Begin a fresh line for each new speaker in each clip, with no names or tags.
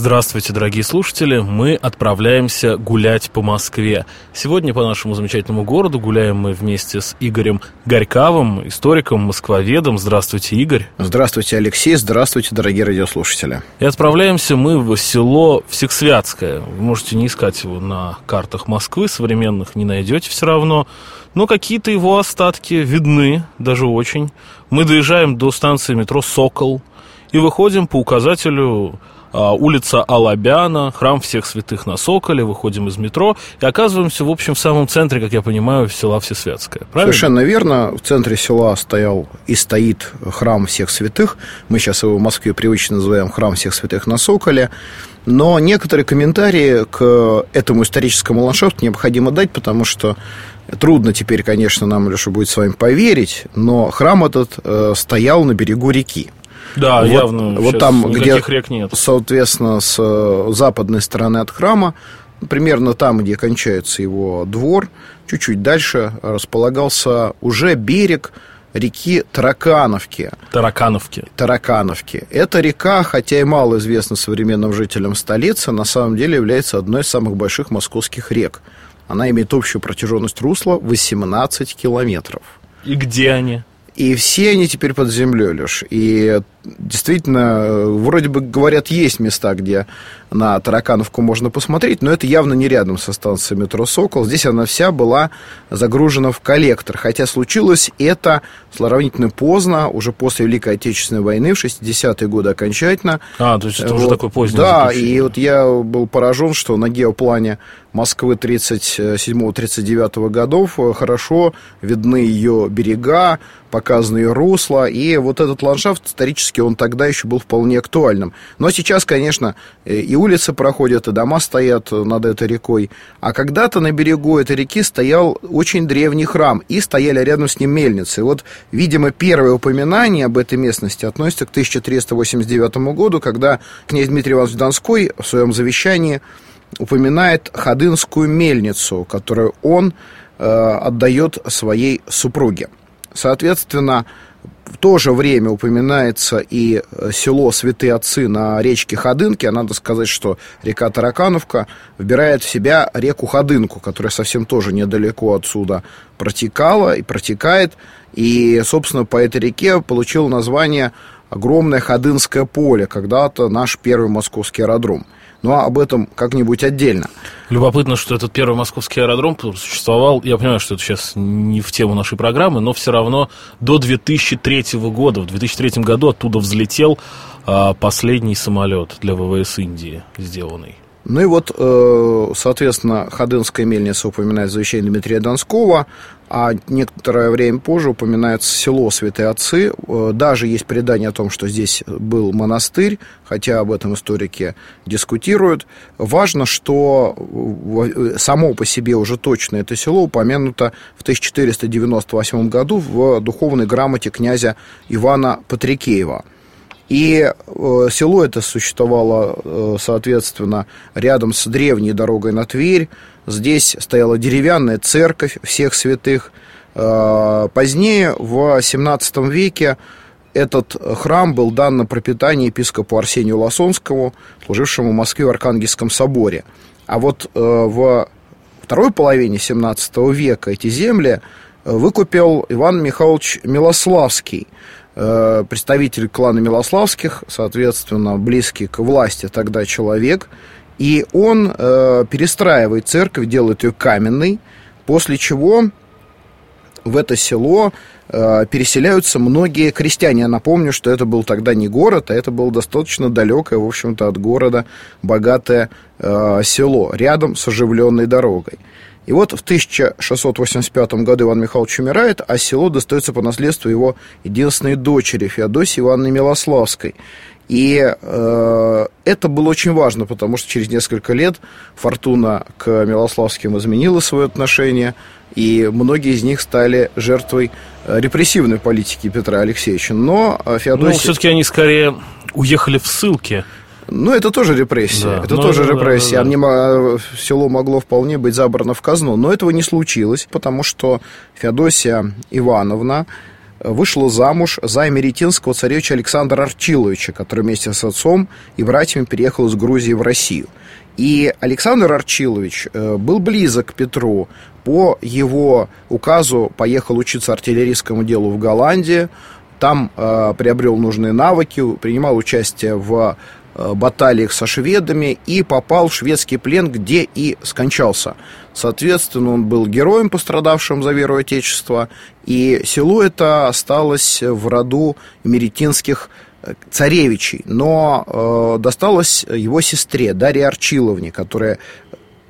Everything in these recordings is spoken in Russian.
Здравствуйте, дорогие слушатели! Мы отправляемся гулять по Москве. Сегодня по нашему замечательному городу гуляем мы вместе с Игорем Горьковым, историком, москвоведом. Здравствуйте, Игорь!
Здравствуйте, Алексей! Здравствуйте, дорогие радиослушатели!
И отправляемся мы в село Всексвятское. Вы можете не искать его на картах Москвы, современных не найдете все равно. Но какие-то его остатки видны, даже очень. Мы доезжаем до станции метро «Сокол» и выходим по указателю улица Алабяна, храм всех святых на Соколе, выходим из метро и оказываемся, в общем, в самом центре, как я понимаю, села Всесвятская.
Правильно? Совершенно верно. В центре села стоял и стоит храм всех святых. Мы сейчас его в Москве привычно называем храм всех святых на Соколе. Но некоторые комментарии к этому историческому ландшафту необходимо дать, потому что трудно теперь, конечно, нам, Леша, будет с вами поверить, но храм этот э, стоял на берегу реки.
Да, вот, явно.
Вот там, где, рек нет. соответственно, с э, западной стороны от храма, примерно там, где кончается его двор, чуть-чуть дальше располагался уже берег реки Таракановки.
Таракановки.
Таракановки. Эта река, хотя и мало известна современным жителям столицы, на самом деле является одной из самых больших московских рек. Она имеет общую протяженность русла 18 километров.
И где они?
И все они теперь под землей, Леш. И действительно, вроде бы говорят, есть места, где на Таракановку можно посмотреть, но это явно не рядом со станцией метро «Сокол». Здесь она вся была загружена в коллектор. Хотя случилось это сравнительно поздно, уже после Великой Отечественной войны, в 60-е годы окончательно.
А, то есть это вот, уже такой поздний
Да, заключение. и вот я был поражен, что на геоплане Москвы 37-39 годов хорошо видны ее берега, показаны ее русла, и вот этот ландшафт исторически фактически он тогда еще был вполне актуальным. Но сейчас, конечно, э, и улицы проходят, и дома стоят над этой рекой. А когда-то на берегу этой реки стоял очень древний храм, и стояли рядом с ним мельницы. И вот, видимо, первое упоминание об этой местности относится к 1389 году, когда князь Дмитрий Иванович Донской в своем завещании упоминает Ходынскую мельницу, которую он э, отдает своей супруге. Соответственно, в то же время упоминается и э, село Святые Отцы на речке Ходынки. А надо сказать, что река Таракановка вбирает в себя реку Ходынку, которая совсем тоже недалеко отсюда протекала и протекает. И, собственно, по этой реке получил название огромное Ходынское поле, когда-то наш первый московский аэродром – но об этом как-нибудь отдельно.
Любопытно, что этот первый московский аэродром существовал, я понимаю, что это сейчас не в тему нашей программы, но все равно до 2003 года. В 2003 году оттуда взлетел а, последний самолет для ВВС Индии сделанный.
Ну и вот, э, соответственно, Ходынская мельница упоминает завещание Дмитрия Донского, а некоторое время позже упоминается село Святые Отцы. Э, даже есть предание о том, что здесь был монастырь, хотя об этом историки дискутируют. Важно, что само по себе уже точно это село упомянуто в 1498 году в духовной грамоте князя Ивана Патрикеева – и э, село это существовало, э, соответственно, рядом с древней дорогой на Тверь. Здесь стояла деревянная церковь всех святых. Э, позднее, в 17 веке, этот храм был дан на пропитание епископу Арсению Лосонскому, служившему в Москве в Архангельском соборе. А вот в второй половине 17 века эти земли выкупил Иван Михайлович Милославский – представитель клана Милославских, соответственно, близкий к власти тогда человек, и он э, перестраивает церковь, делает ее каменной, после чего в это село э, переселяются многие крестьяне. Я напомню, что это был тогда не город, а это было достаточно далекое, в общем-то, от города богатое э, село, рядом с оживленной дорогой. И вот в 1685 году Иван Михайлович умирает, а село достается по наследству его единственной дочери Феодосии Ивановны Милославской. И э, это было очень важно, потому что через несколько лет Фортуна к Милославским изменила свое отношение, и многие из них стали жертвой э, репрессивной политики Петра Алексеевича. Но
Феодосия... Ну, все-таки они скорее уехали в ссылке
Ну, это тоже репрессия. Да. Это ну, тоже да, репрессия. Да, да, да. Село могло вполне быть забрано в казну. Но этого не случилось, потому что Феодосия Ивановна вышла замуж за эмеретинского царевича Александра Арчиловича, который вместе с отцом и братьями переехал из Грузии в Россию. И Александр Арчилович э, был близок к Петру. По его указу поехал учиться артиллерийскому делу в Голландии. Там э, приобрел нужные навыки, принимал участие в э, баталиях со шведами и попал в шведский плен, где и скончался. Соответственно, он был героем, пострадавшим за веру Отечества, и село это осталось в роду меретинских царевичей, но э, досталось его сестре Дарье Арчиловне, которая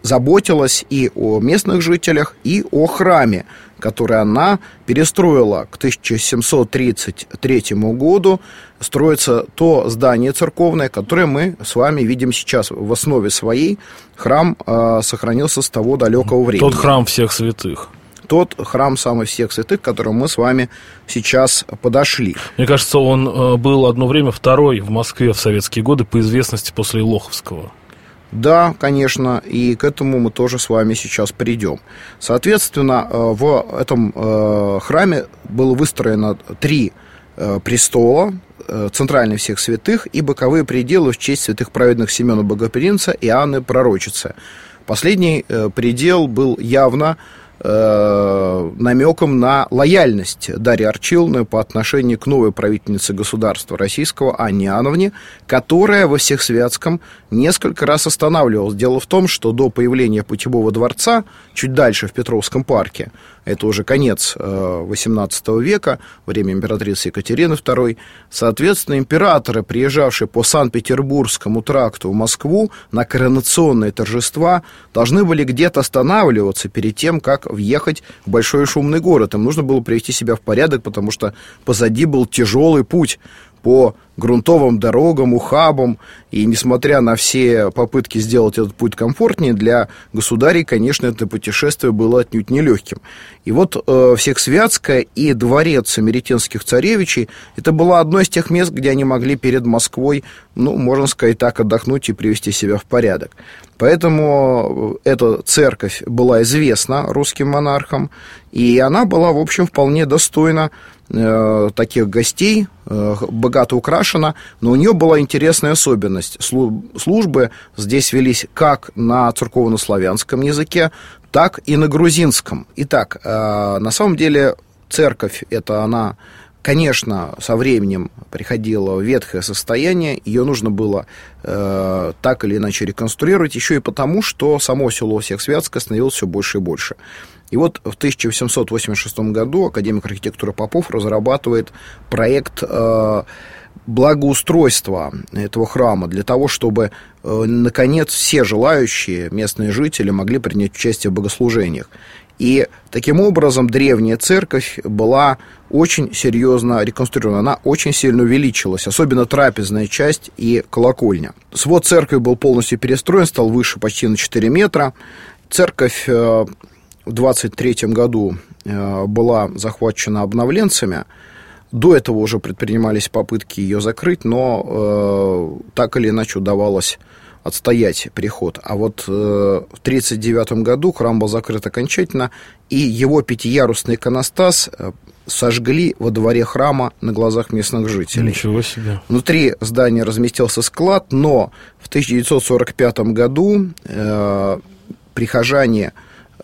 заботилась и о местных жителях, и о храме, который она перестроила к 1733 году. Строится то здание церковное, которое мы с вами видим сейчас в основе своей. Храм э, сохранился с того далекого времени.
Тот храм всех святых
тот храм самых всех святых, к которому мы с вами сейчас подошли.
Мне кажется, он э, был одно время второй в Москве в советские годы по известности после Лоховского.
Да, конечно, и к этому мы тоже с вами сейчас придем. Соответственно, э, в этом э, храме было выстроено три престола, центральный всех святых и боковые пределы в честь святых праведных Семена Богопринца и Анны Пророчицы. Последний предел был явно э, намеком на лояльность Дарьи Арчиловны по отношению к новой правительнице государства российского Анне Иоанновне, которая во всех Святском несколько раз останавливалась. Дело в том, что до появления Путевого дворца, чуть дальше в Петровском парке, это уже конец XVIII э, века, время императрицы Екатерины II, соответственно, императоры, приезжавшие по Санкт-Петербургскому тракту в Москву на коронационные торжества, должны были где-то останавливаться перед тем, как въехать в большой шумный город. Им нужно было привести себя в порядок, потому что позади был тяжелый путь по грунтовым дорогам, ухабам. И несмотря на все попытки сделать этот путь комфортнее, для государей, конечно, это путешествие было отнюдь нелегким. И вот э, Всехсвятская и дворец Америтинских царевичей, это было одно из тех мест, где они могли перед Москвой, ну, можно сказать так, отдохнуть и привести себя в порядок. Поэтому э, эта церковь была известна русским монархам, и она была, в общем, вполне достойна э, таких гостей, э, богато украшена, но у нее была интересная особенность. Службы здесь велись как на церковно-славянском языке, так и на грузинском. Итак, э, на самом деле церковь, это она конечно, со временем приходила в ветхое состояние, ее нужно было так или иначе реконструировать, еще и потому, что само село Всехсвятское становилось все больше и больше. И вот в 1886 году академик архитектуры Попов разрабатывает проект э, благоустройства этого храма для того, чтобы, э, наконец, все желающие местные жители могли принять участие в богослужениях. И таким образом древняя церковь была очень серьезно реконструирована. Она очень сильно увеличилась, особенно трапезная часть и колокольня. Свод церкви был полностью перестроен, стал выше почти на 4 метра. Церковь э, в 23 году э, была захвачена обновленцами. До этого уже предпринимались попытки ее закрыть, но э, так или иначе удавалось отстоять переход. А вот э, в 1939 году храм был закрыт окончательно, и его пятиярусный иконостас э, сожгли во дворе храма на глазах местных жителей.
Ничего себе.
Внутри здания разместился склад, но в 1945 году э, прихожане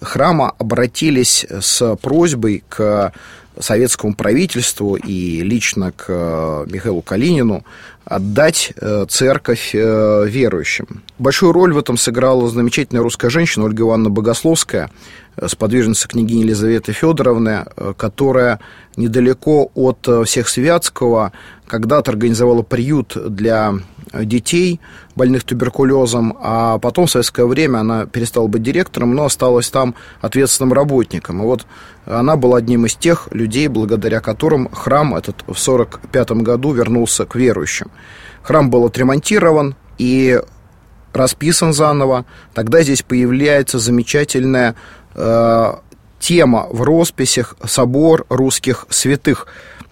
храма обратились с просьбой к советскому правительству и лично к э, Михаилу Калинину отдать э, церковь э, верующим. Большую роль в этом сыграла замечательная русская женщина Ольга Ивановна Богословская, сподвижница княгини Елизаветы Федоровны, которая недалеко от всех Святского когда-то организовала приют для детей, больных туберкулезом, а потом в советское время она перестала быть директором, но осталась там ответственным работником. И вот она была одним из тех людей, благодаря которым храм этот в 1945 году вернулся к верующим. Храм был отремонтирован и расписан заново. Тогда здесь появляется замечательная э, тема в росписях «Собор русских святых».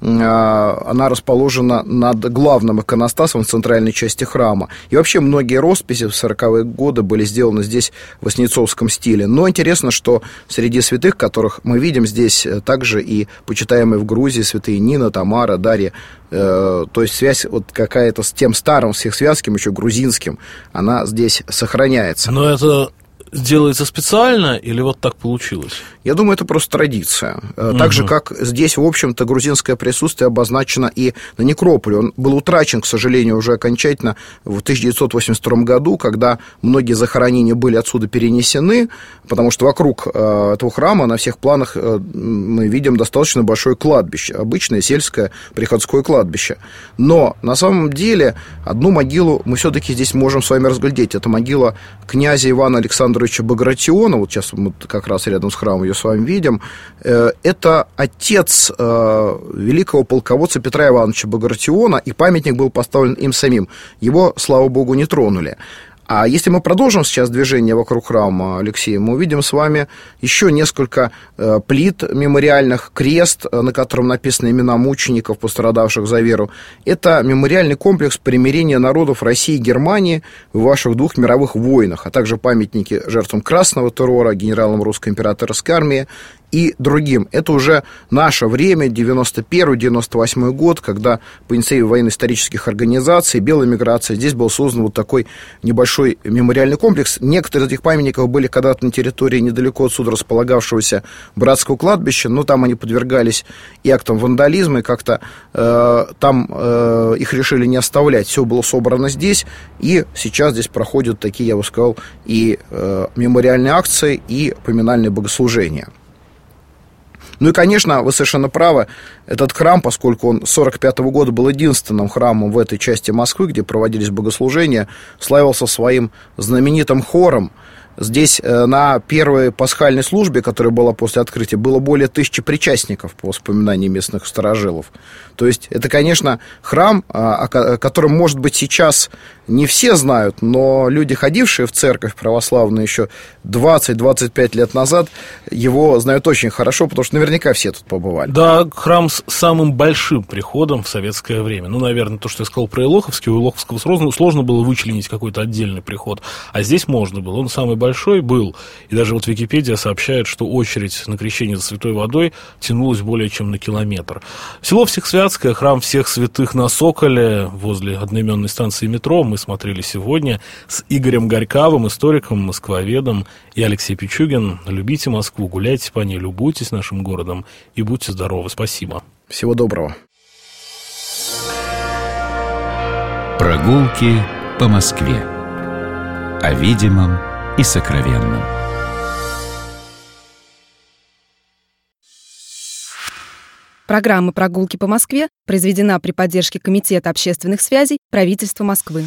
А, она расположена над главным иконостасом в центральной части храма. И вообще многие росписи в 40-е годы были сделаны здесь в Воснецовском стиле. Но интересно, что среди святых, которых мы видим здесь, э, также и почитаемые в Грузии святые Нина, Тамара, Дарья, э, то есть связь вот какая-то с тем старым всехсвятским, еще грузинским, она здесь сохраняется.
Но это делается специально или вот так получилось?
Я думаю, это просто традиция. Угу. Так же, как здесь, в общем-то, грузинское присутствие обозначено и на некрополе. Он был утрачен, к сожалению, уже окончательно в 1982 году, когда многие захоронения были отсюда перенесены, потому что вокруг э, этого храма на всех планах э, мы видим достаточно большое кладбище, обычное сельское приходское кладбище. Но на самом деле одну могилу мы все-таки здесь можем с вами разглядеть. Это могила князя Ивана Александровича Багратиона, вот сейчас мы как раз рядом с храмом ее с вами видим, э, это отец э, великого полководца Петра Ивановича Багратиона, и памятник был поставлен им самим. Его, слава богу, не тронули. А если мы продолжим сейчас движение вокруг храма Алексея, мы увидим с вами еще несколько э, плит мемориальных, крест, на котором написаны имена мучеников, пострадавших за веру. Это мемориальный комплекс примирения народов России и Германии в ваших двух мировых войнах, а также памятники жертвам Красного террора, генералам русской императорской армии и другим. Это уже наше время, 91-98 год, когда по инициативе военно-исторических организаций, белая миграция, здесь был создан вот такой небольшой мемориальный комплекс. Некоторые из этих памятников были когда-то на территории недалеко отсюда располагавшегося братского кладбища, но там они подвергались и актам вандализма, и как-то э, там э, их решили не оставлять. Все было собрано здесь, и сейчас здесь проходят такие, я бы сказал, и э, мемориальные акции, и поминальные богослужения. Ну и, конечно, вы совершенно правы, этот храм, поскольку он с 45 года был единственным храмом в этой части Москвы, где проводились богослужения, славился своим знаменитым хором – Здесь э, на первой пасхальной службе, которая была после открытия, было более тысячи причастников по воспоминаниям местных старожилов. То есть это, конечно, храм, а, о котором, может быть, сейчас не все знают, но люди, ходившие в церковь православную еще 20-25 лет назад, его знают очень хорошо, потому что наверняка все тут побывали.
Да, храм с самым большим приходом в советское время. Ну, наверное, то, что я сказал про Илоховский, у Илоховского сложно, было вычленить какой-то отдельный приход, а здесь можно было. Он самый большой был, и даже вот Википедия сообщает, что очередь на крещение за святой водой тянулась более чем на километр. Село Всехсвятское, храм всех святых на Соколе, возле одноименной станции метро, мы смотрели сегодня с Игорем Горьковым, историком, москвоведом, и Алексей Пичугин. Любите Москву, гуляйте по ней, любуйтесь нашим городом и будьте здоровы. Спасибо.
Всего доброго.
Прогулки по Москве. О видимом и сокровенном.
Программа «Прогулки по Москве» произведена при поддержке Комитета общественных связей правительства Москвы.